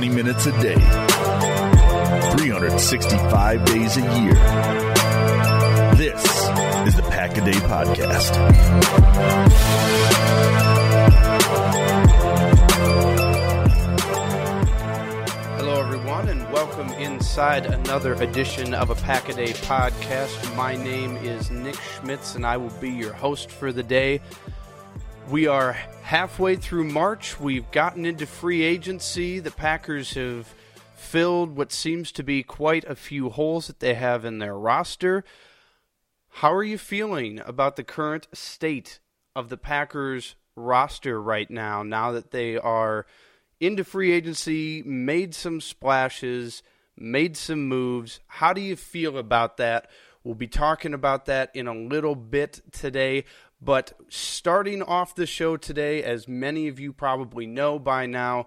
20 minutes a day, 365 days a year. This is the Pack a Day Podcast. Hello, everyone, and welcome inside another edition of a Pack a Day podcast. My name is Nick Schmitz, and I will be your host for the day. We are halfway through March. We've gotten into free agency. The Packers have filled what seems to be quite a few holes that they have in their roster. How are you feeling about the current state of the Packers roster right now, now that they are into free agency, made some splashes, made some moves? How do you feel about that? We'll be talking about that in a little bit today. But starting off the show today, as many of you probably know by now,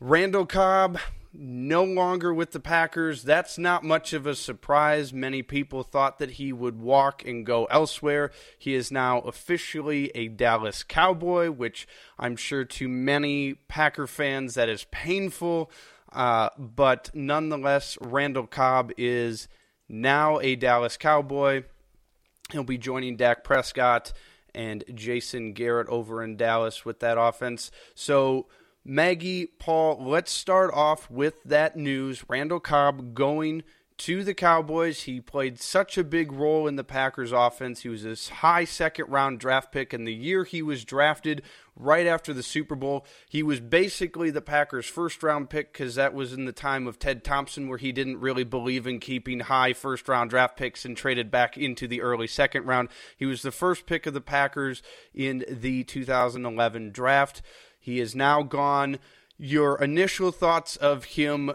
Randall Cobb no longer with the Packers. That's not much of a surprise. Many people thought that he would walk and go elsewhere. He is now officially a Dallas Cowboy, which I'm sure to many Packer fans that is painful. Uh, but nonetheless, Randall Cobb is now a Dallas Cowboy. He'll be joining Dak Prescott and Jason Garrett over in Dallas with that offense. So, Maggie, Paul, let's start off with that news. Randall Cobb going to the Cowboys. He played such a big role in the Packers offense. He was a high second round draft pick, and the year he was drafted, right after the Super Bowl, he was basically the Packers' first round pick because that was in the time of Ted Thompson, where he didn't really believe in keeping high first round draft picks and traded back into the early second round. He was the first pick of the Packers in the 2011 draft. He is now gone. Your initial thoughts of him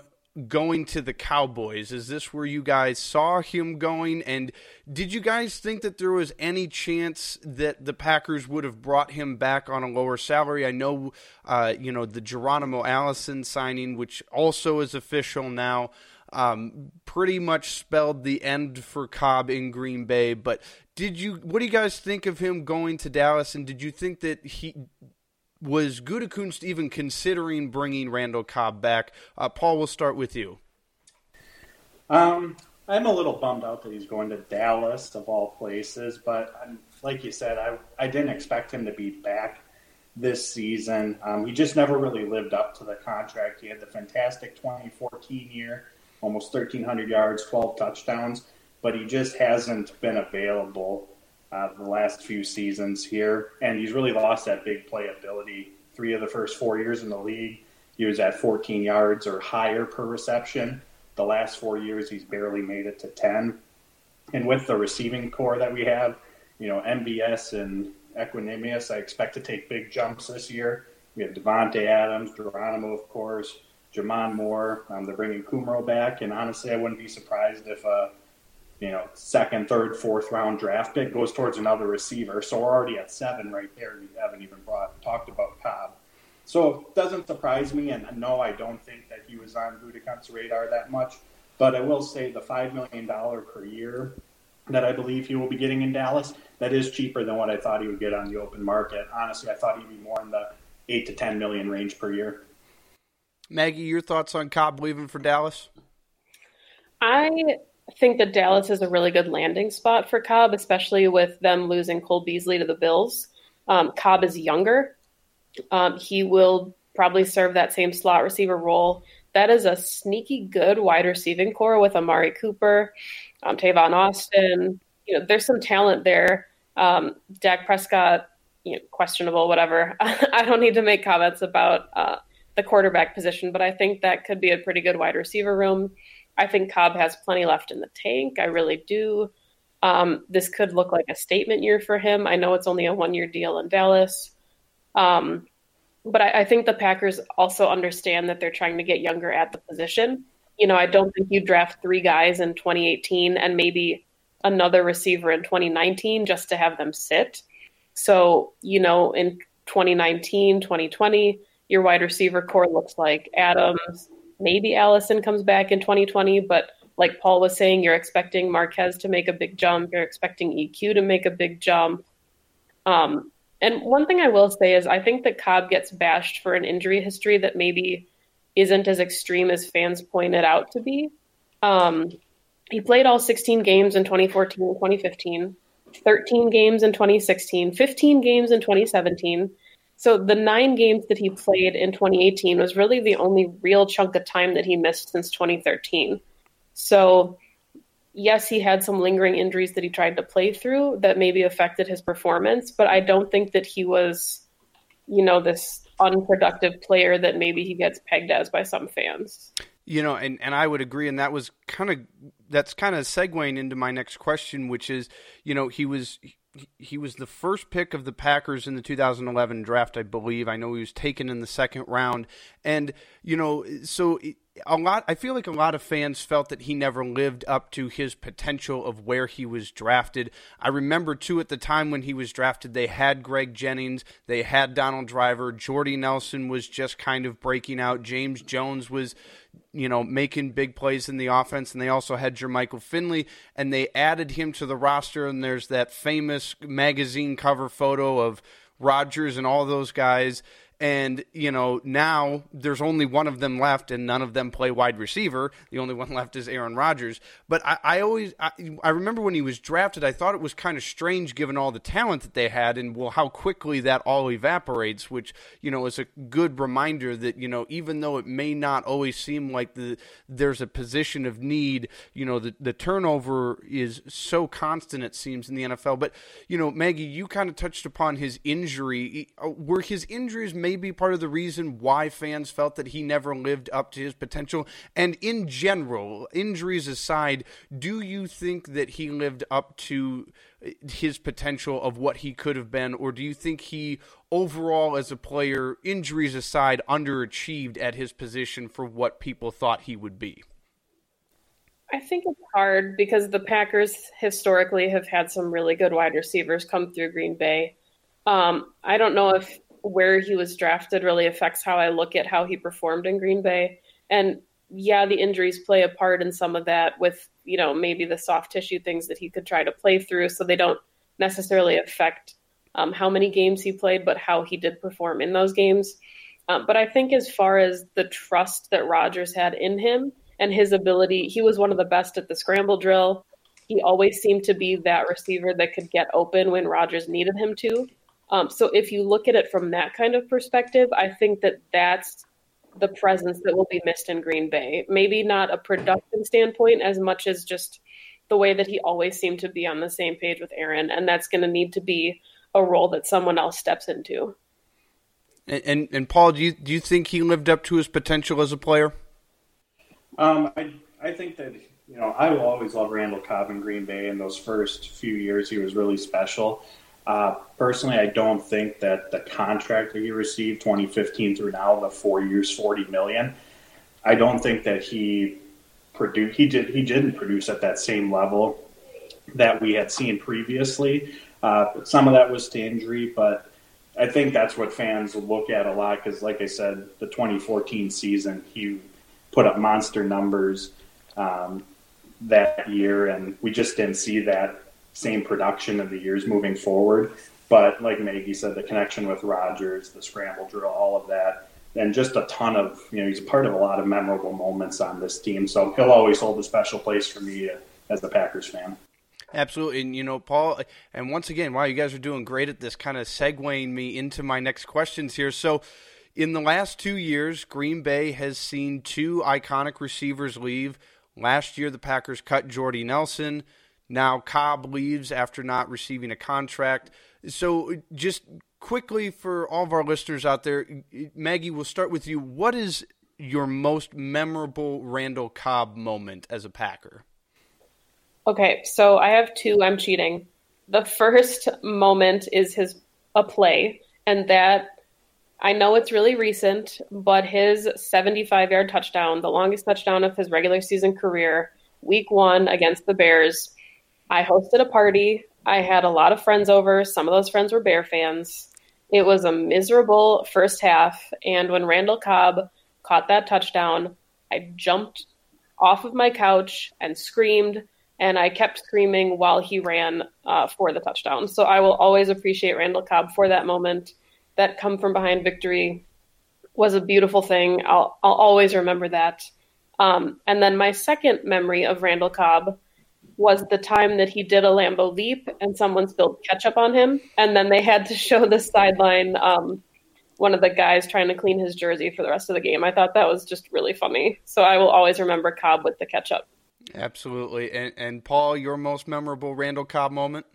going to the Cowboys? Is this where you guys saw him going? And did you guys think that there was any chance that the Packers would have brought him back on a lower salary? I know, uh, you know, the Geronimo Allison signing, which also is official now. Um, pretty much spelled the end for Cobb in Green Bay. But did you? What do you guys think of him going to Dallas? And did you think that he was Gutekunst even considering bringing Randall Cobb back? Uh, Paul, we'll start with you. Um, I'm a little bummed out that he's going to Dallas of all places, but I'm, like you said, I I didn't expect him to be back this season. Um, he just never really lived up to the contract. He had the fantastic 2014 year, almost 1,300 yards, 12 touchdowns, but he just hasn't been available uh, the last few seasons here, and he's really lost that big play ability. Three of the first four years in the league, he was at 14 yards or higher per reception. The last four years, he's barely made it to 10. And with the receiving corps that we have, you know, MVS and Equanimeous, I expect to take big jumps this year. We have Davante Adams, Geronimo, of course, J'Mon Moore. Um, they're bringing Kumerow back, and honestly, I wouldn't be surprised if uh, you know, second, third, fourth round draft pick goes towards another receiver. So we're already at seven right there. We haven't even brought talked about Cobb. So it doesn't surprise me, and no, I don't think that he was on Gutekunst's radar that much. But I will say the five million dollar per year that I believe he will be getting in Dallas, that is cheaper than what I thought he would get on the open market. Honestly, I thought he'd be more in the eight to ten million range per year. Maggie, your thoughts on Cobb leaving for Dallas? I think that Dallas is a really good landing spot for Cobb, especially with them losing Cole Beasley to the Bills. Um, Cobb is younger. Um, he will probably serve that same slot receiver role. That is a sneaky good wide receiving corps with Amari Cooper, um, Tavon Austin. You know, there's some talent there. Um, Dak Prescott, you know, questionable, whatever. I don't need to make comments about uh, the quarterback position, but I think that could be a pretty good wide receiver room. I think Cobb has plenty left in the tank. I really do. Um, this could look like a statement year for him. I know it's only a one year deal in Dallas. Um, but I, I, think the Packers also understand that they're trying to get younger at the position. You know, I don't think you draft three guys in 2018 and maybe another receiver in 2019 just to have them sit. So, you know, in 2019, 2020, your wide receiver corps looks like Adams, maybe Allison comes back in 2020, but like Paul was saying, you're expecting Marquez to make a big jump. You're expecting EQ to make a big jump. Um, and one thing I will say is I think that Cobb gets bashed for an injury history that maybe isn't as extreme as fans pointed out to be. Um, he played all 16 games in 2014 and 2015, 13 games in 2016, 15 games in 2017. So the nine games that he played in 2018 was really the only real chunk of time that he missed since 2013. So, yes, he had some lingering injuries that he tried to play through that maybe affected his performance, but I don't think that he was, you know, this unproductive player that maybe he gets pegged as by some fans. You know, and, and I would agree, and that was kind of that's kind of segueing into my next question, which is, you know, he was he was the first pick of the Packers in the 2011 draft, I believe. I know he was taken in the second round, and you know, so a lot I feel like a lot of fans felt that he never lived up to his potential of where he was drafted. I remember too at the time when he was drafted they had Greg Jennings, they had Donald Driver, Jordy Nelson was just kind of breaking out, James Jones was you know, making big plays in the offense, and they also had Jermichael Finley, and they added him to the roster. And there's that famous magazine cover photo of Rodgers and all those guys and, you know, now there's only one of them left and none of them play wide receiver. The only one left is Aaron Rodgers. But I, I always, I, I, remember when he was drafted, I thought it was kind of strange given all the talent that they had and, well, how quickly that all evaporates, which, you know, is a good reminder that, you know, even though it may not always seem like the there's a position of need, you know, the, the turnover is so constant, it seems, in the NFL. But, you know, Maggie, you kind of touched upon his injury. Uh, were his injuries maybe be part of the reason why fans felt that he never lived up to his potential? And in general, injuries aside, do you think that he lived up to his potential of what he could have been, or do you think he overall, as a player, injuries aside, underachieved at his position for what people thought he would be? I think it's hard because the Packers historically have had some really good wide receivers come through Green Bay. Um, I don't know if where he was drafted really affects how I look at how he performed in Green Bay. And yeah, the injuries play a part in some of that with, you know, maybe the soft tissue things that he could try to play through. So they don't necessarily affect um, how many games he played, but how he did perform in those games. Um, but I think as far as the trust that Rodgers had in him and his ability, he was one of the best at the scramble drill. He always seemed to be that receiver that could get open when Rodgers needed him to. Um, so if you look at it from that kind of perspective, I think that that's the presence that will be missed in Green Bay. Maybe not a production standpoint as much as just the way that he always seemed to be on the same page with Aaron, and that's going to need to be a role that someone else steps into. And, and, and Paul, do you do you think he lived up to his potential as a player? Um, I I think that you know I will always love Randall Cobb in Green Bay. In those first few years, he was really special. Uh, personally, I don't think that the contract that he received 2015 through now, the four years, 40 million, I don't think that he produced. He did. He didn't produce at that same level that we had seen previously. Uh, some of that was to injury, but I think that's what fans look at a lot because, like I said, the 2014 season, he put up monster numbers um, that year, and we just didn't see that same production of the years moving forward. But like Maggie said, the connection with Rodgers, the scramble drill, all of that, and just a ton of, you know, he's a part of a lot of memorable moments on this team. So he'll always hold a special place for me as a Packers fan. Absolutely. And, you know, Paul, and once again, wow, you guys are doing great at this kind of segueing me into my next questions here. So, in the last two years, Green Bay has seen two iconic receivers leave. Last year, the Packers cut Jordy Nelson. Now Cobb leaves after not receiving a contract. So just quickly for all of our listeners out there, Maggie, we'll start with you. What is your most memorable Randall Cobb moment as a Packer? Okay, so I have two. I'm cheating. The first moment is his a play, and that I know it's really recent, but his 75 yard touchdown, the longest touchdown of his regular season career, week one against the Bears, I hosted a party. I had a lot of friends over. Some of those friends were Bear fans. It was a miserable first half. And when Randall Cobb caught that touchdown, I jumped off of my couch and screamed. And I kept screaming while he ran uh, for the touchdown. So I will always appreciate Randall Cobb for that moment, that come from behind victory. was a beautiful thing. I'll I'll always remember that. Um, and then my second memory of Randall Cobb was the time that he did a Lambeau leap and someone spilled ketchup on him, and then they had to show the sideline. Um, one of the guys trying to clean his jersey for the rest of the game. I thought that was just really funny. So I will always remember Cobb with the ketchup. Absolutely. And, and Paul, your most memorable Randall Cobb moment?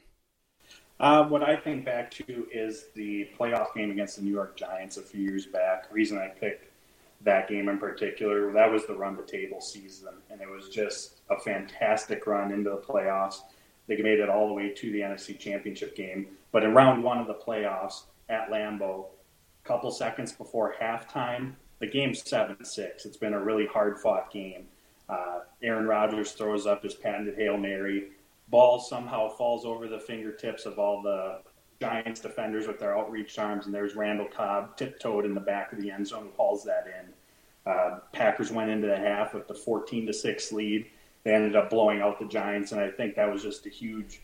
Uh, what I think back to is the playoff game against the New York Giants a few years back. The reason I picked that game in particular, that was the run the table season, and it was just a fantastic run into the playoffs. They made it all the way to the NFC Championship game. But in round one of the playoffs at Lambeau, a couple seconds before halftime, the game's 7 6. It's been a really hard fought game. Uh, Aaron Rodgers throws up his patented Hail Mary. Ball somehow falls over the fingertips of all the Giants defenders with their outreached arms, and there's Randall Cobb tiptoed in the back of the end zone, hauls that in. Uh, Packers went into the half with the 14 to six lead. They ended up blowing out the Giants, and I think that was just a huge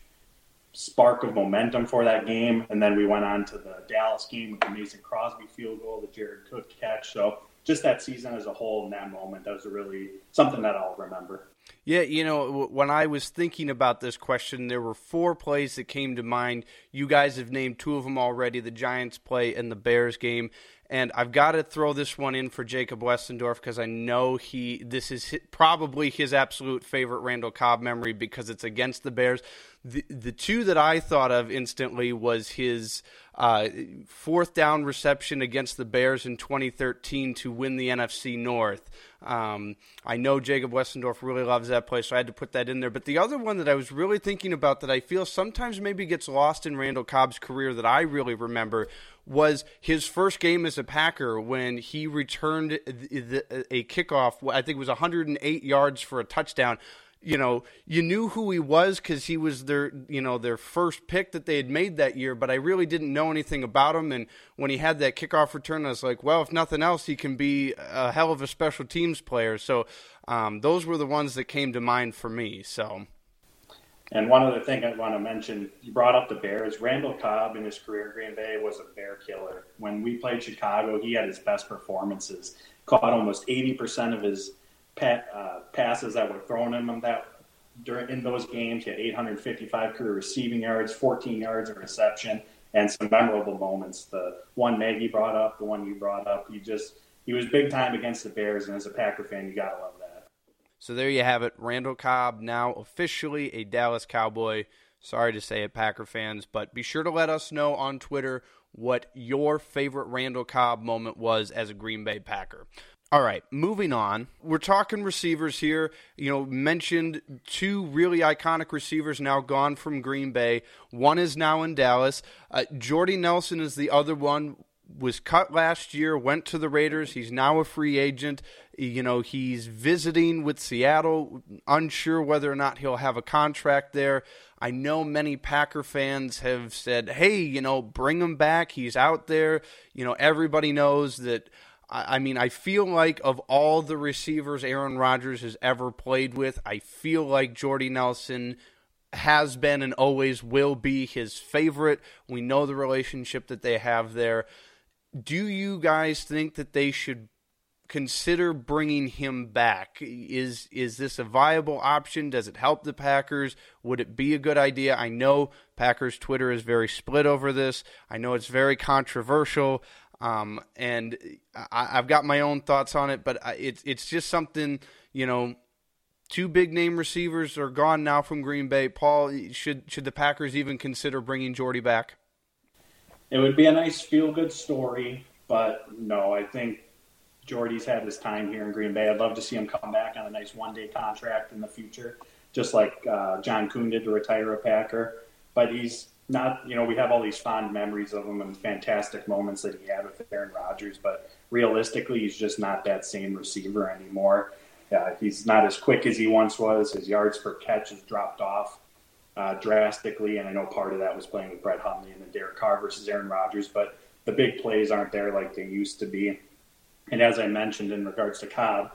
spark of momentum for that game. And then we went on to the Dallas game with the Mason Crosby field goal, the Jared Cook catch. So just that season as a whole in that moment, that was really something that I'll remember. Yeah, you know, when I was thinking about this question, there were four plays that came to mind. You guys have named two of them already the Giants play and the Bears game. And I've got to throw this one in for Jacob Westendorf because I know he this is probably his absolute favorite Randall Cobb memory because it's against the Bears. The the two that I thought of instantly was his uh, fourth down reception against the Bears in 2013 to win the NFC North. Um, I know Jacob Westendorf really loves that play, so I had to put that in there. But the other one that I was really thinking about that I feel sometimes maybe gets lost in Randall Cobb's career that I really remember was his first game as a Packer when he returned a kickoff. I think it was 108 yards for a touchdown you know, you knew who he was because he was their, you know, their first pick that they had made that year. But I really didn't know anything about him. And when he had that kickoff return, I was like, well, if nothing else, he can be a hell of a special teams player. So um, those were the ones that came to mind for me. So. And one other thing I want to mention, you brought up the Bears. Randall Cobb in his career Green Bay was a bear killer. When we played Chicago, he had his best performances. Caught almost 80% of his uh, passes that were thrown in him that during in those games. He had 855 career receiving yards, 14 yards of reception, and some memorable moments. The one Maggie brought up, the one you brought up. He just he was big time against the Bears, and as a Packer fan, you gotta love that. So there you have it, Randall Cobb now officially a Dallas Cowboy. Sorry to say it, Packer fans, but be sure to let us know on Twitter what your favorite Randall Cobb moment was as a Green Bay Packer. All right, moving on. We're talking receivers here. You know, mentioned two really iconic receivers now gone from Green Bay. One is now in Dallas. Uh, Jordy Nelson is the other one. Was cut last year, went to the Raiders. He's now a free agent. You know, he's visiting with Seattle, unsure whether or not he'll have a contract there. I know many Packer fans have said, hey, you know, bring him back. He's out there. You know, everybody knows that I mean, I feel like of all the receivers Aaron Rodgers has ever played with, I feel like Jordy Nelson has been and always will be his favorite. We know the relationship that they have there. Do you guys think that they should consider bringing him back? Is is this a viable option? Does it help the Packers? Would it be a good idea? I know Packers Twitter is very split over this. I know it's very controversial. Um, and I, have got my own thoughts on it, but it's it's just something you know. Two big name receivers are gone now from Green Bay. Paul, should should the Packers even consider bringing Jordy back? It would be a nice feel good story, but no, I think Jordy's had his time here in Green Bay. I'd love to see him come back on a nice one day contract in the future, just like uh, John Kuhn did to retire a Packer. But he's not, you know, we have all these fond memories of him and fantastic moments that he had with Aaron Rodgers, but realistically, he's just not that same receiver anymore. Uh, he's not as quick as he once was. His yards per catch has dropped off uh, drastically, and I know part of that was playing with Brett Hundley and then Derek Carr versus Aaron Rodgers, but the big plays aren't there like they used to be. And as I mentioned in regards to Cobb,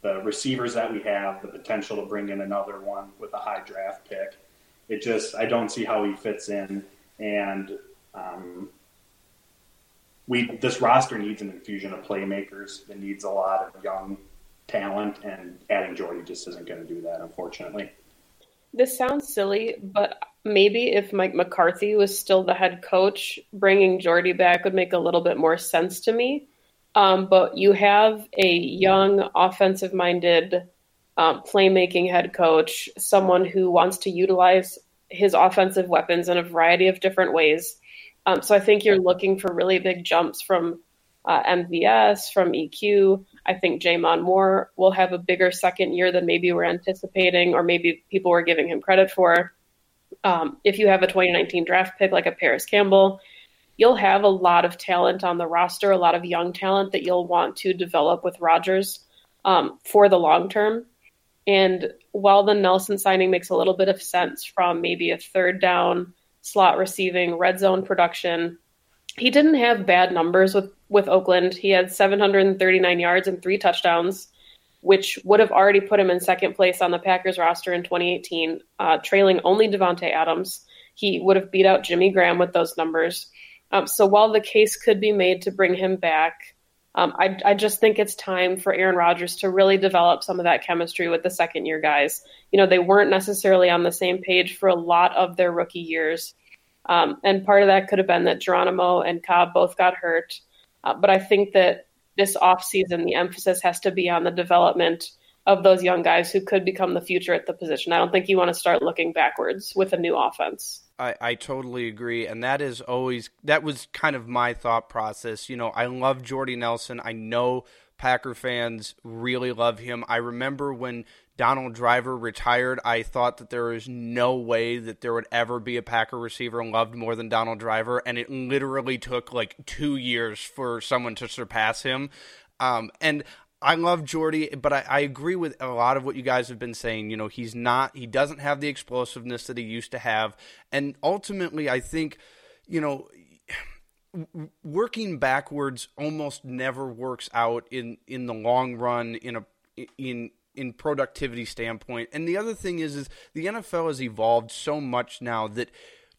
the receivers that we have, the potential to bring in another one with a high draft pick it just I don't see how he fits in, and um, we this roster needs an infusion of playmakers. It needs a lot of young talent, and adding Jordy just isn't going to do that, unfortunately. This sounds silly, but maybe if Mike McCarthy was still the head coach, bringing Jordy back would make a little bit more sense to me. Um, but you have a young, offensive minded, um, playmaking head coach, someone who wants to utilize his offensive weapons in a variety of different ways. Um, so I think you're looking for really big jumps from uh, MVS, from EQ. I think J'Mon Moore will have a bigger second year than maybe we're anticipating, or maybe people were giving him credit for. Um, if you have a 2019 draft pick like a Parris Campbell, you'll have a lot of talent on the roster, a lot of young talent that you'll want to develop with Rodgers um, for the long term. And while the Nelson signing makes a little bit of sense from maybe a third down slot receiving, red zone production, he didn't have bad numbers with, with Oakland. He had 739 yards and three touchdowns, which would have already put him in second place on the Packers roster in 2018, uh, trailing only Davante Adams. He would have beat out Jimmy Graham with those numbers. Um, so while the case could be made to bring him back, um, I, I, just think it's time for Aaron Rodgers to really develop some of that chemistry with the second year guys. You know, they weren't necessarily on the same page for a lot of their rookie years. Um, and part of that could have been that Geronimo and Cobb both got hurt. Uh, but I think that this offseason, the emphasis has to be on the development of those young guys who could become the future at the position. I don't think you want to start looking backwards with a new offense. I, I totally agree. And that is always, that was kind of my thought process. You know, I love Jordy Nelson. I know Packer fans really love him. I remember when Donald Driver retired, I thought that there was no way that there would ever be a Packer receiver loved more than Donald Driver, and it literally took like two years for someone to surpass him. Um, and I love Jordy, but I, I, agree with a lot of what you guys have been saying. You know, he's not, he doesn't have the explosiveness that he used to have. And ultimately, I think, you know, working backwards almost never works out in, in the long run in a, in, in productivity standpoint. And the other thing is, is the NFL has evolved so much now that,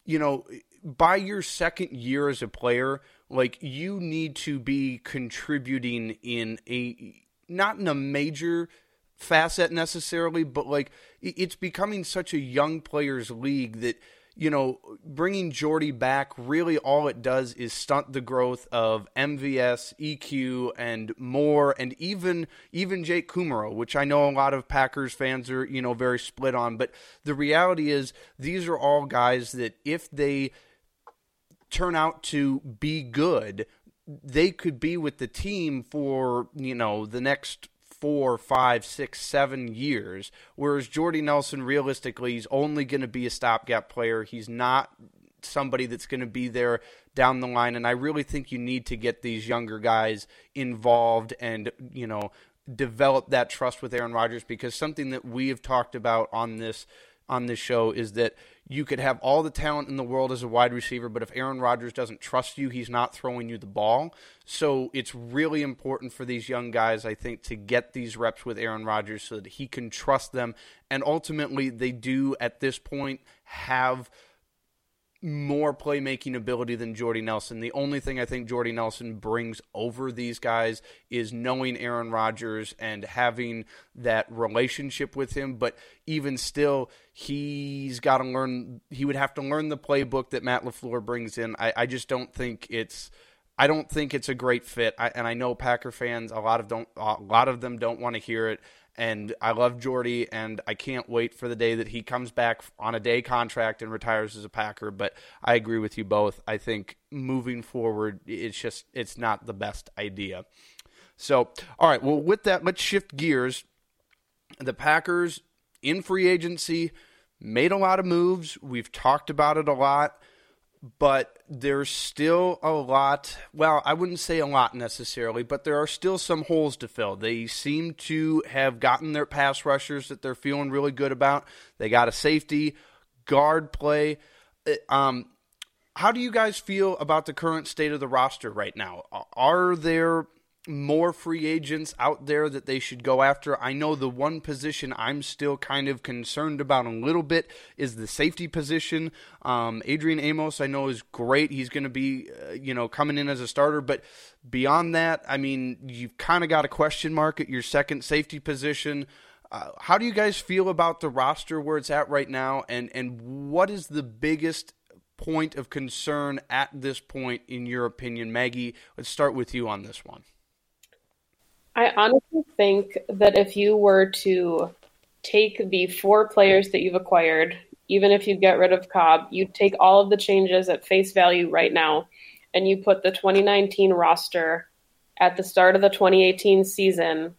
you know, by your second year as a player, like you need to be contributing in a not in a major facet necessarily, but like it's becoming such a young players league that you know bringing Jordy back really all it does is stunt the growth of MVS, EQ, and more, and even even Jake Kumerow, which I know a lot of Packers fans are you know very split on. But the reality is these are all guys that if they turn out to be good, they could be with the team for you know the next four, five, six, seven years. Whereas Jordy Nelson, realistically, he's only going to be a stopgap player. He's not somebody that's going to be there down the line. And I really think you need to get these younger guys involved and you know develop that trust with Aaron Rodgers because something that we have talked about on this on this show is that you could have all the talent in the world as a wide receiver, but if Aaron Rodgers doesn't trust you, he's not throwing you the ball. So it's really important for these young guys, I think, to get these reps with Aaron Rodgers so that he can trust them. And ultimately, they do at this point have – more playmaking ability than Jordy Nelson. The only thing I think Jordy Nelson brings over these guys is knowing Aaron Rodgers and having that relationship with him. But even still, he's got to learn. He would have to learn the playbook that Matt LaFleur brings in. I, I just don't think it's. I don't think it's a great fit, I, and I know Packer fans. A lot of don't. A lot of them don't want to hear it and I love Jordy, and I can't wait for the day that he comes back on a day contract and retires as a Packer. But I agree with you both. I think moving forward, it's just it's not the best idea. So, all right. Well, with that, let's shift gears. The Packers in free agency made a lot of moves. We've talked about it a lot but there's still a lot. Well, I wouldn't say a lot necessarily, but there are still some holes to fill. They seem to have gotten their pass rushers that they're feeling really good about. They got a safety, guard play. Uh, um, how do you guys feel about the current state of the roster right now? Are there more free agents out there that they should go after. I know the one position I'm still kind of concerned about a little bit is the safety position. Um, Adrian Amos, I know, is great. He's going to be, uh, you know, coming in as a starter. But beyond that, I mean, you've kind of got a question mark at your second safety position. Uh, how do you guys feel about the roster where it's at right now, and and what is the biggest point of concern at this point in your opinion, Maggie? Let's start with you on this one. I honestly think that if you were to take the four players that you've acquired, even if you get rid of Cobb, you take all of the changes at face value right now, and you put the 2019 roster at the start of the 2018 season,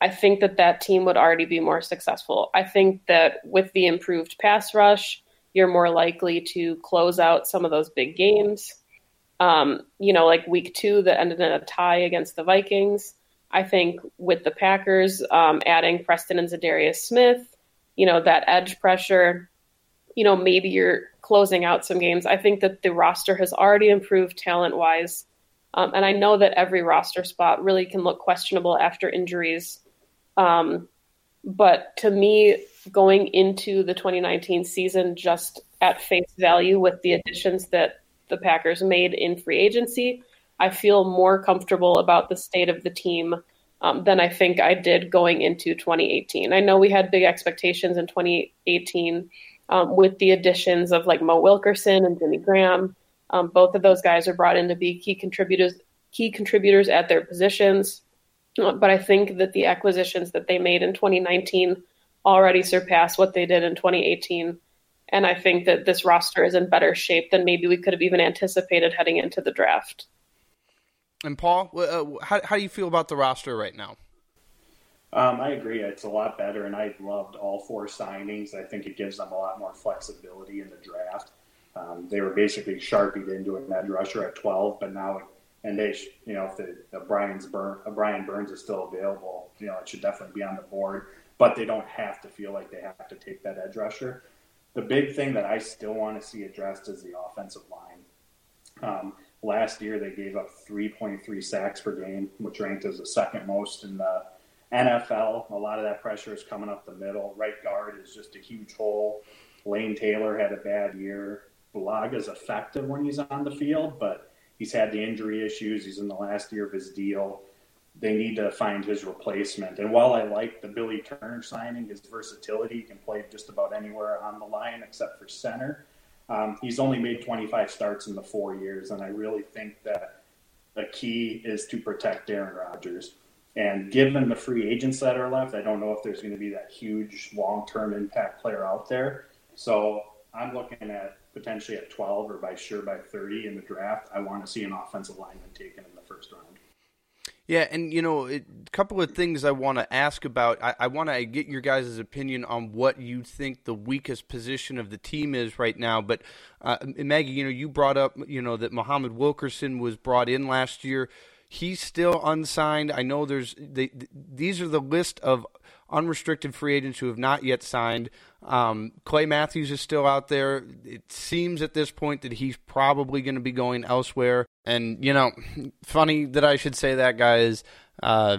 I think that that team would already be more successful. I think that with the improved pass rush, you're more likely to close out some of those big games. Um, you know, like week two that ended in a tie against the Vikings. I think with the Packers um, adding Preston and Za'Darius Smith, you know, that edge pressure, you know, maybe you're closing out some games. I think that the roster has already improved talent wise. Um, and I know that every roster spot really can look questionable after injuries. Um, but to me, going into the 2019 season just at face value with the additions that the Packers made in free agency, I feel more comfortable about the state of the team um, than I think I did going into 2018. I know we had big expectations in 2018 um, with the additions of like Mo Wilkerson and Jimmy Graham. Um, both of those guys are brought in to be key contributors, key contributors at their positions. Uh, but I think that the acquisitions that they made in 2019 already surpass what they did in 2018. And I think that this roster is in better shape than maybe we could have even anticipated heading into the draft. And Paul, uh, how how do you feel about the roster right now? Um, I agree. It's a lot better, and I loved all four signings. I think it gives them a lot more flexibility in the draft. Um, they were basically sharpied into an edge rusher at 12, but now, and they, you know, if the, the Brian's Burn, uh, Brian Burns is still available, you know, it should definitely be on the board. But they don't have to feel like they have to take that edge rusher. The big thing that I still want to see addressed is the offensive line. Um, Last year, they gave up 3.3 sacks per game, which ranked as the second most in the NFL. A lot of that pressure is coming up the middle. Right guard is just a huge hole. Lane Taylor had a bad year. Bulaga is effective when he's on the field, but he's had the injury issues. He's in the last year of his deal. They need to find his replacement. And while I like the Billy Turner signing, his versatility, he can play just about anywhere on the line except for center. Um, he's only made 25 starts in the four years, and I really think that the key is to protect Aaron Rodgers. And given the free agents that are left, I don't know if there's going to be that huge long term impact player out there. So I'm looking at potentially at 12 or by sure by 30 in the draft. I want to see an offensive lineman taken in the first round. Yeah, and you know, a couple of things I want to ask about. I, I want to get your guys' opinion on what you think the weakest position of the team is right now. But uh, Maggie, you know, you brought up, you know, that Muhammad Wilkerson was brought in last year. He's still unsigned. I know there's they, these are the list of unrestricted free agents who have not yet signed. Um, Clay Matthews is still out there. It seems at this point that he's probably going to be going elsewhere. And, you know, funny that I should say that, guys. Uh,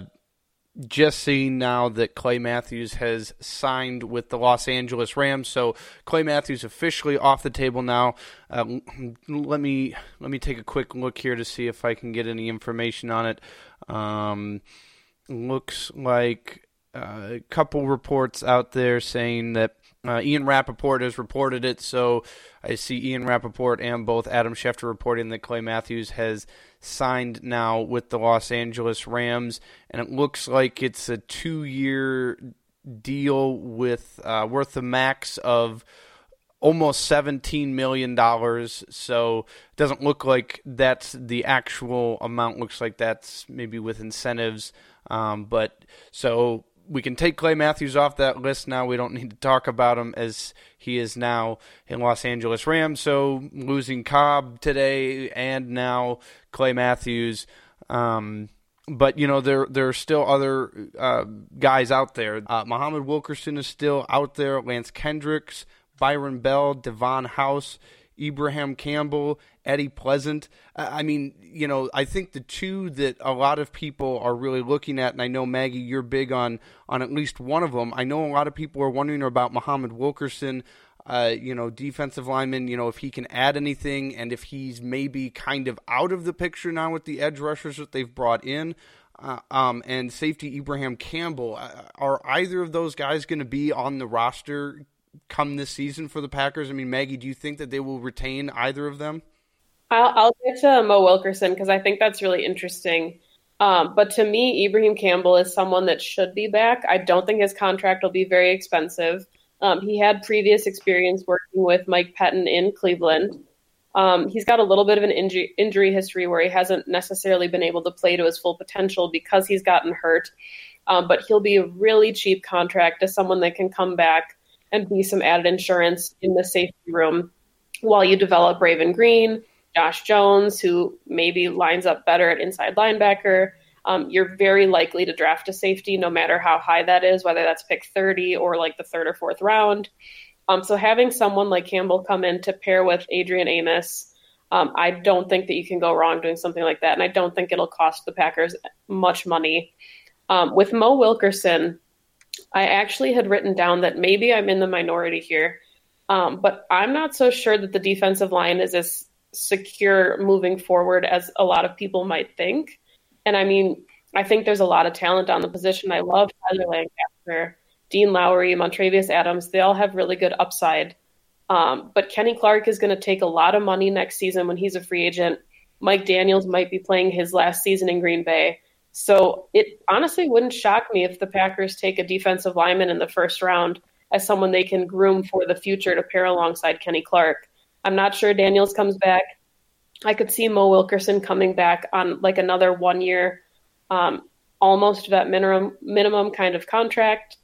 just seeing now that Clay Matthews has signed with the Los Angeles Rams, so Clay Matthews officially off the table now. Uh, let me let me take a quick look here to see if I can get any information on it. Um, looks like uh, a couple reports out there saying that uh, Ian Rapoport has reported it, so I see Ian Rapoport and both Adam Schefter reporting that Clay Matthews has signed now with the Los Angeles Rams, and it looks like it's a two-year deal with uh, worth a max of almost seventeen million dollars. So it doesn't look like that's the actual amount. Looks like that's maybe with incentives. Um, but so we can take Clay Matthews off that list now. We don't need to talk about him as he is now in Los Angeles Rams. So losing Cobb today and now Clay Matthews. Um, but you know there there are still other uh, guys out there. Uh, Muhammad Wilkerson is still out there. Lance Kendricks, Byron Bell, Davon House, Ibraheim Campbell, Eddie Pleasant. I mean, you know, I think the two that a lot of people are really looking at, and I know Maggie, you're big on on at least one of them. I know a lot of people are wondering about Muhammad Wilkerson. Uh, you know, defensive lineman, you know, if he can add anything and if he's maybe kind of out of the picture now with the edge rushers that they've brought in. Uh, um, and safety Ibraheim Campbell. Uh, are either of those guys going to be on the roster come this season for the Packers? I mean, Maggie, do you think that they will retain either of them? I'll, I'll get to Mo Wilkerson because I think that's really interesting. Um, but to me, Ibraheim Campbell is someone that should be back. I don't think his contract will be very expensive. Um, he had previous experience working with Mike Pettine in Cleveland. Um, he's got a little bit of an injury, injury history where he hasn't necessarily been able to play to his full potential because he's gotten hurt. Um, but he'll be a really cheap contract to someone that can come back and be some added insurance in the safety room while you develop Raven Greene, Josh Jones, who maybe lines up better at inside linebacker. Um, you're very likely to draft a safety no matter how high that is, whether that's pick 30 or like the third or fourth round. Um, so having someone like Campbell come in to pair with Adrian Amos, um, I don't think that you can go wrong doing something like that, and I don't think it'll cost the Packers much money. Um, with Mo Wilkerson, I actually had written down that maybe I'm in the minority here, um, but I'm not so sure that the defensive line is as secure moving forward as a lot of people might think. And I mean, I think there's a lot of talent on the position. I love Tyler Lancaster. Dean Lowry, Montravius Adams, they all have really good upside. Um, but Kenny Clark is going to take a lot of money next season when he's a free agent. Mike Daniels might be playing his last season in Green Bay. So it honestly wouldn't shock me if the Packers take a defensive lineman in the first round as someone they can groom for the future to pair alongside Kenny Clark. I'm not sure Daniels comes back. I could see Mo Wilkerson coming back on like another one year, um, almost that minimum minimum kind of contract.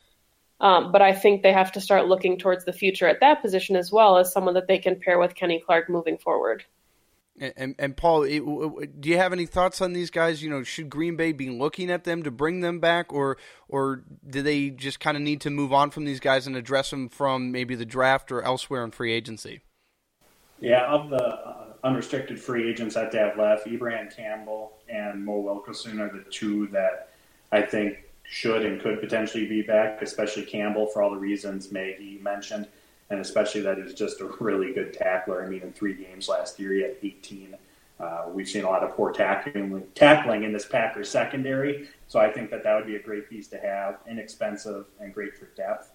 Um, but I think they have to start looking towards the future at that position as well as someone that they can pair with Kenny Clark moving forward. And, and, Paul, do you have any thoughts on these guys? You know, should Green Bay be looking at them to bring them back, or or do they just kind of need to move on from these guys and address them from maybe the draft or elsewhere in free agency? Yeah, of the uh, unrestricted free agents that they have left, Ibraheim Campbell and Mo Wilkerson are the two that I think should and could potentially be back, especially Campbell for all the reasons Maggie mentioned, and especially that he's just a really good tackler. I mean, in three games last year, he had 18. Uh, we've seen a lot of poor tackling, tackling in this Packers secondary, so I think that that would be a great piece to have, inexpensive and great for depth.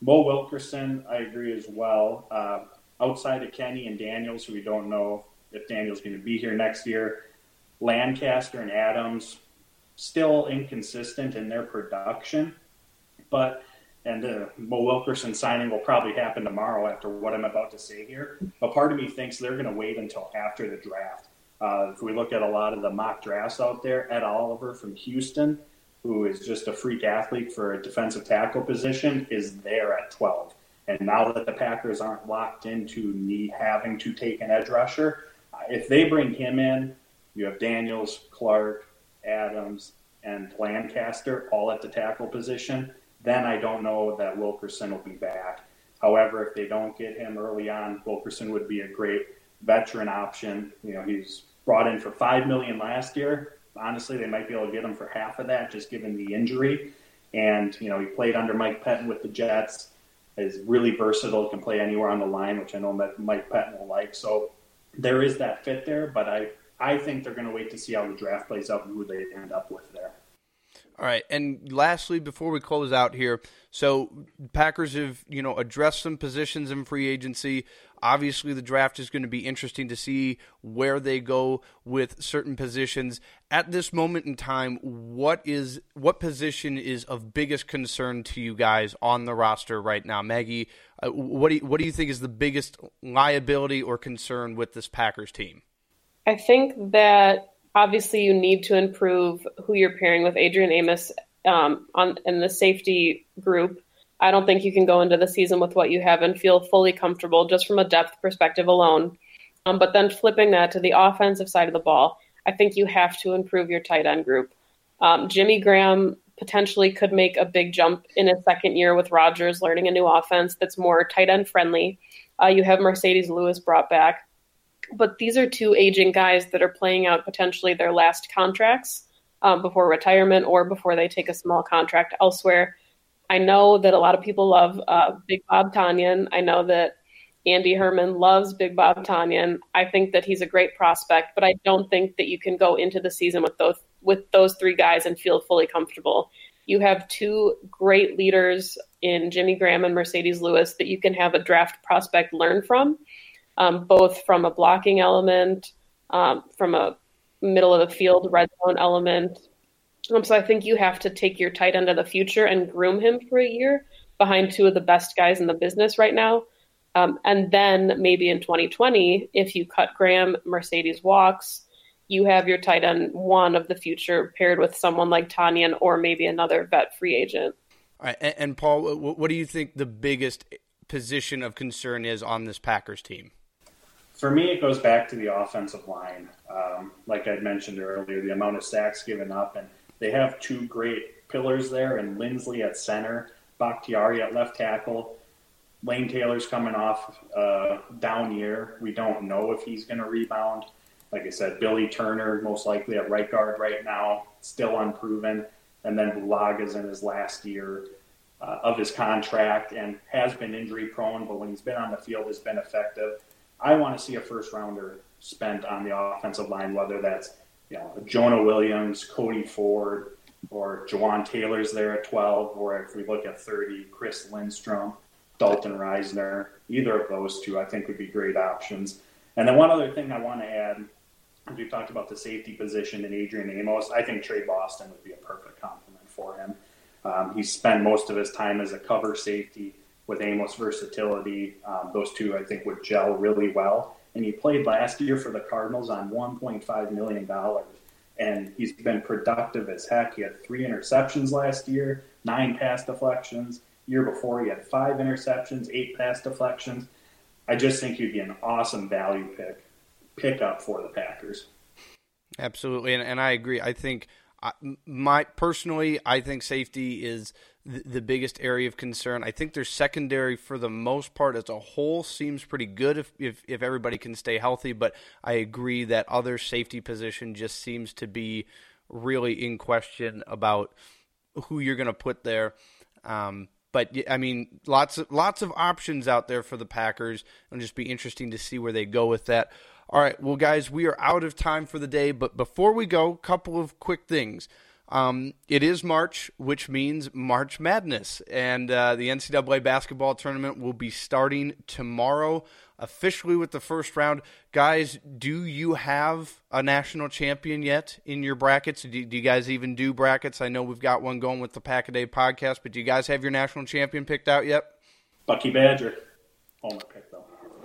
Mo Wilkerson, I agree as well. Uh, outside of Kenny and Daniels, who we don't know if Daniels going to be here next year, Lancaster and Adams, still inconsistent in their production, but and the Mo Wilkerson signing will probably happen tomorrow after what I'm about to say here. But part of me thinks they're going to wait until after the draft. Uh, if we look at a lot of the mock drafts out there, Ed Oliver from Houston, who is just a freak athlete for a defensive tackle position, is there at 12. And now that the Packers aren't locked into need having to take an edge rusher, if they bring him in, you have Daniels, Clark, Adams, and Lancaster all at the tackle position, then I don't know that Wilkerson will be back. However, if they don't get him early on, Wilkerson would be a great veteran option. You know, he's brought in for five million last year. Honestly, they might be able to get him for half of that, just given the injury. And you know, he played under Mike Pettine with the Jets. Is really versatile, can play anywhere on the line, which I know that Mike Pettine will like. So there is that fit there, but I I think they're going to wait to see how the draft plays out and who they end up with there. All right, and lastly, before we close out here, so Packers have you know addressed some positions in free agency. Obviously, the draft is going to be interesting to see where they go with certain positions. At this moment in time, what is what position is of biggest concern to you guys on the roster right now, Maggie? Uh, what do you, what do you think is the biggest liability or concern with this Packers team? I think that obviously you need to improve who you're pairing with Adrian Amos um, on in the safety group. I don't think you can go into the season with what you have and feel fully comfortable just from a depth perspective alone. Um, but then flipping that to the offensive side of the ball, I think you have to improve your tight end group. Um, Jimmy Graham potentially could make a big jump in his second year with Rodgers, learning a new offense that's more tight end friendly. Uh, you have Marcedes Lewis brought back. But these are two aging guys that are playing out potentially their last contracts um, before retirement or before they take a small contract elsewhere. I know that a lot of people love uh, Big Bob Tonyan. I know that Andy Herman loves Big Bob Tonyan. I think that he's a great prospect, but I don't think that you can go into the season with those with those three guys and feel fully comfortable. You have two great leaders in Jimmy Graham and Marcedes Lewis that you can have a draft prospect learn from, um, both from a blocking element, um, from a middle of the field red zone element. Um, so I think you have to take your tight end of the future and groom him for a year behind two of the best guys in the business right now. Um, and then maybe in 2020, if you cut Graham, Marcedes walks, you have your tight end one of the future paired with someone like Tonyan or maybe another vet free agent. All right, and, and Paul, what do you think the biggest position of concern is on this Packers team? For me, it goes back to the offensive line. Um, like I mentioned earlier, the amount of sacks given up, and they have two great pillars there, and Linsley at center, Bakhtiari at left tackle. Lane Taylor's coming off uh, down year. We don't know if he's going to rebound. Like I said, Billy Turner most likely at right guard right now, still unproven, and then Bulaga's in his last year uh, of his contract and has been injury prone, but when he's been on the field, has been effective. I want to see a first rounder spent on the offensive line, whether that's you know Jonah Williams, Cody Ford, or Jawaan Taylor's there at 12, or if we look at 30, Chris Lindstrom, Dalton Risner, Either of those two, I think, would be great options. And then one other thing I want to add, as we talked about the safety position in Adrian Amos, I think Tre Boston would be a perfect complement for him. Um, he's spent most of his time as a cover safety with Amos' versatility. Um, those two, I think, would gel really well. And he played last year for the Cardinals on $1.5 million. And he's been productive as heck. He had three interceptions last year, nine pass deflections. Year before, he had five interceptions, eight pass deflections. I just think he'd be an awesome value pick pickup for the Packers. Absolutely, and, and I agree. I think my personally, I think safety is the, biggest area of concern. I think their secondary, for the most part, as a whole, seems pretty good if, if, if everybody can stay healthy. But I agree that other safety position just seems to be really in question about who you're going to put there. Um, but I mean, lots of lots of options out there for the Packers. It'll just be interesting to see where they go with that. All right, well, guys, we are out of time for the day, but before we go, couple of quick things. Um, it is March, which means March Madness, and uh, the NCAA basketball tournament will be starting tomorrow officially with the first round. Guys, do you have a national champion yet in your brackets? Do, do you guys even do brackets? I know we've got one going with the Pack a Day podcast, but do you guys have your national champion picked out yet? Bucky Badger. Homer pick though.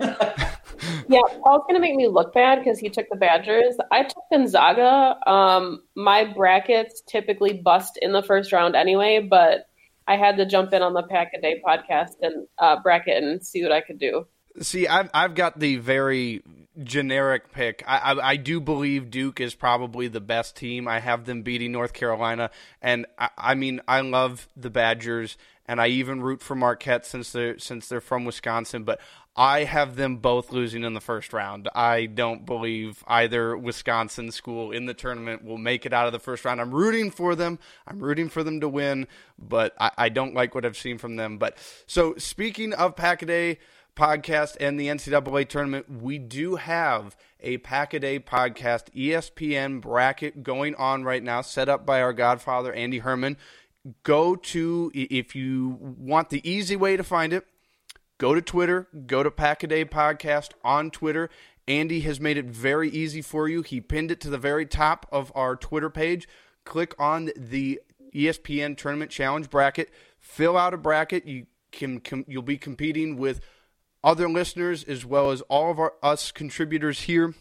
yeah, Paul's gonna make me look bad because he took the Badgers. I took Gonzaga. Um, my brackets typically bust in the first round anyway, but I had to jump in on the Pack a Day podcast and uh, bracket and see what I could do. See, I've I've got the very generic pick. I, I, I do believe Duke is probably the best team. I have them beating North Carolina, and I, I mean I love the Badgers, and I even root for Marquette since they're since they're from Wisconsin. But I have them both losing in the first round. I don't believe either Wisconsin school in the tournament will make it out of the first round. I'm rooting for them. I'm rooting for them to win, but I, I don't like what I've seen from them. But so speaking of Packaday podcast and the NCAA tournament, we do have a pack a day podcast ESPN bracket going on right now, set up by our godfather Andy Herman. Go to if you want the easy way to find it go to Twitter, go to Packaday Podcast on Twitter. Andy has made it very easy for you. He pinned it to the very top of our Twitter page. Click on the ESPN Tournament Challenge bracket. Fill out a bracket. You can you'll be competing with other listeners as well as all of our us contributors here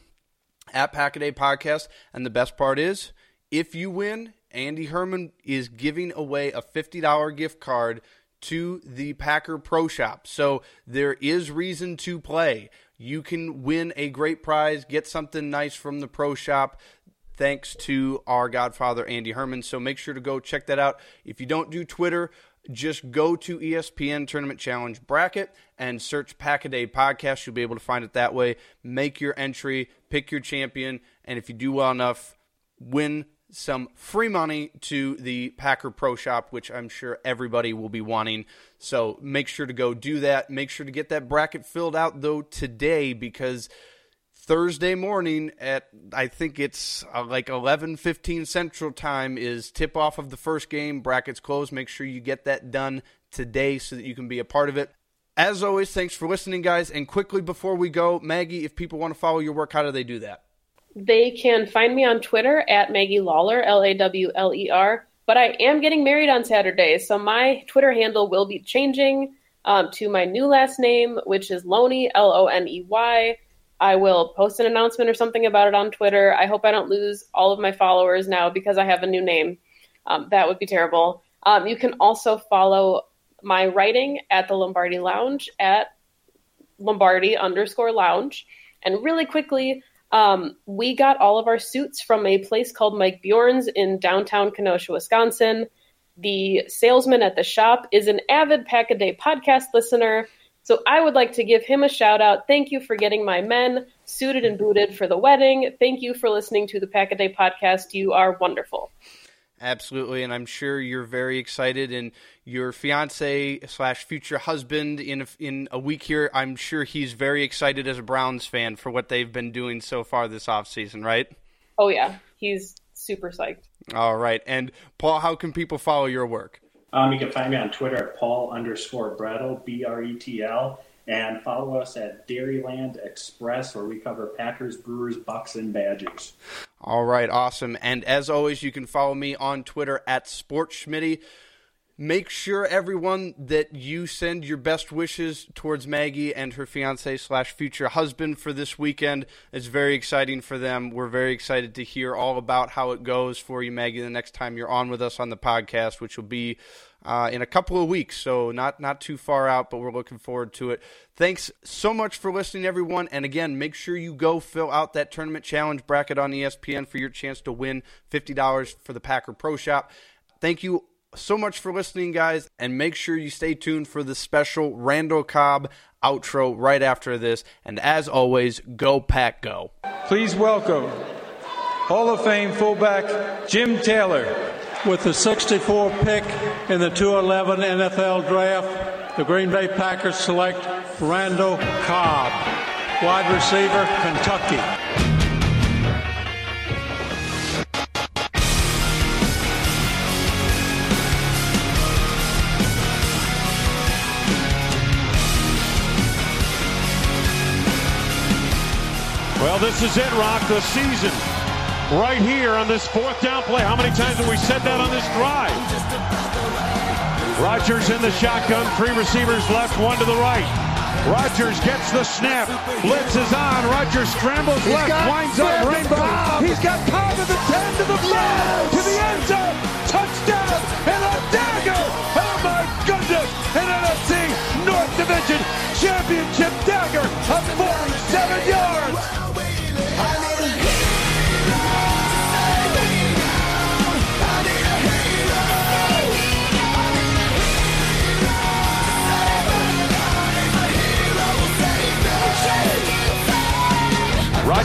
at Packaday Podcast. And the best part is, if you win, Andy Herman is giving away a fifty dollar gift card to the Packer Pro Shop. So there is reason to play. You can win a great prize, get something nice from the Pro Shop thanks to our godfather Andy Herman. So make sure to go check that out. If you don't do Twitter, just go to ESPN Tournament Challenge bracket and search Pack a Day Podcast. You'll be able to find it that way. Make your entry, pick your champion, and if you do well enough, win some free money to the Packer Pro Shop, which I'm sure everybody will be wanting. So make sure to go do that. Make sure to get that bracket filled out, though, today because Thursday morning at I think it's uh, like 11:15 Central Time is tip off of the first game. Brackets closed. Make sure you get that done today so that you can be a part of it. As always, thanks for listening, guys. And quickly before we go, Maggie, if people want to follow your work, how do they do that? They can find me on Twitter at Maggie Lawler, L A W L E R. But I am getting married on Saturday, so my Twitter handle will be changing um, to my new last name, which is Loney, L O N E Y. I will post an announcement or something about it on Twitter. I hope I don't lose all of my followers now because I have a new name. Um, that would be terrible. Um, you can also follow my writing at the Lombardi Lounge at Lombardi underscore lounge. And really quickly, um, we got all of our suits from a place called Mike Bjorn's in downtown Kenosha, Wisconsin. The salesman at the shop is an avid Pack a Day podcast listener. So I would like to give him a shout out. Thank you for getting my men suited and booted for the wedding. Thank you for listening to the Pack a Day podcast. You are wonderful. Absolutely, and I'm sure you're very excited. And your fiance slash future husband in a, in a week here, I'm sure he's very excited as a Browns fan for what they've been doing so far this offseason, right? Oh yeah, he's super psyched. All right, and Paul, how can people follow your work? Um, you can find me on Twitter at Paul underscore Bretl, B R E T L, and follow us at Dairyland Express, where we cover Packers, Brewers, Bucks, and Badgers. All right, awesome. And as always, you can follow me on Twitter at SportsSchmitty. Make sure, everyone, that you send your best wishes towards Maggie and her fiance slash future husband for this weekend. It's very exciting for them. We're very excited to hear all about how it goes for you, Maggie, the next time you're on with us on the podcast, which will be uh, in a couple of weeks. So not not too far out, but we're looking forward to it. Thanks so much for listening, everyone. And again, make sure you go fill out that tournament challenge bracket on ESPN for your chance to win fifty dollars for the Packer Pro Shop. Thank you so much for listening, guys, and make sure you stay tuned for the special Randall Cobb outro right after this. And as always, go Pack Go. Please welcome Hall of Fame fullback Jim Taylor. With the 64 pick in the 211 NFL draft, the Green Bay Packers select Randall Cobb, wide receiver, Kentucky. Well, this is it, Rock, the season. Right here on this fourth down play. How many times have we said that on this drive? Rodgers in the shotgun, three receivers left, one to the right. Rodgers gets the snap. Blitz is on. Rodgers scrambles He's left, winds up rainbow. Cobb. He's got Cobb at the 10 to the 5 yes. to the end zone. Touchdown and a dagger. Oh my goodness. An NFC North Division championship dagger of 47 yards.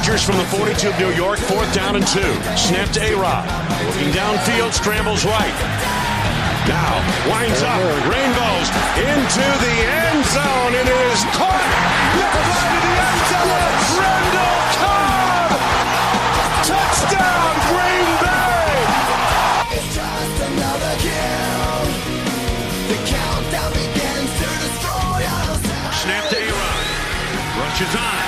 Rodgers from the 42 of New York, fourth down and two. Snap to A-Rod. Looking downfield, scrambles right. Now, winds up, rainbows into the end zone. It is caught. Left to the end zone. Randall Cobb. Touchdown, Green Bay. It's just another kill. The countdown begins to destroy us. Snap to A-Rod. Rushes on.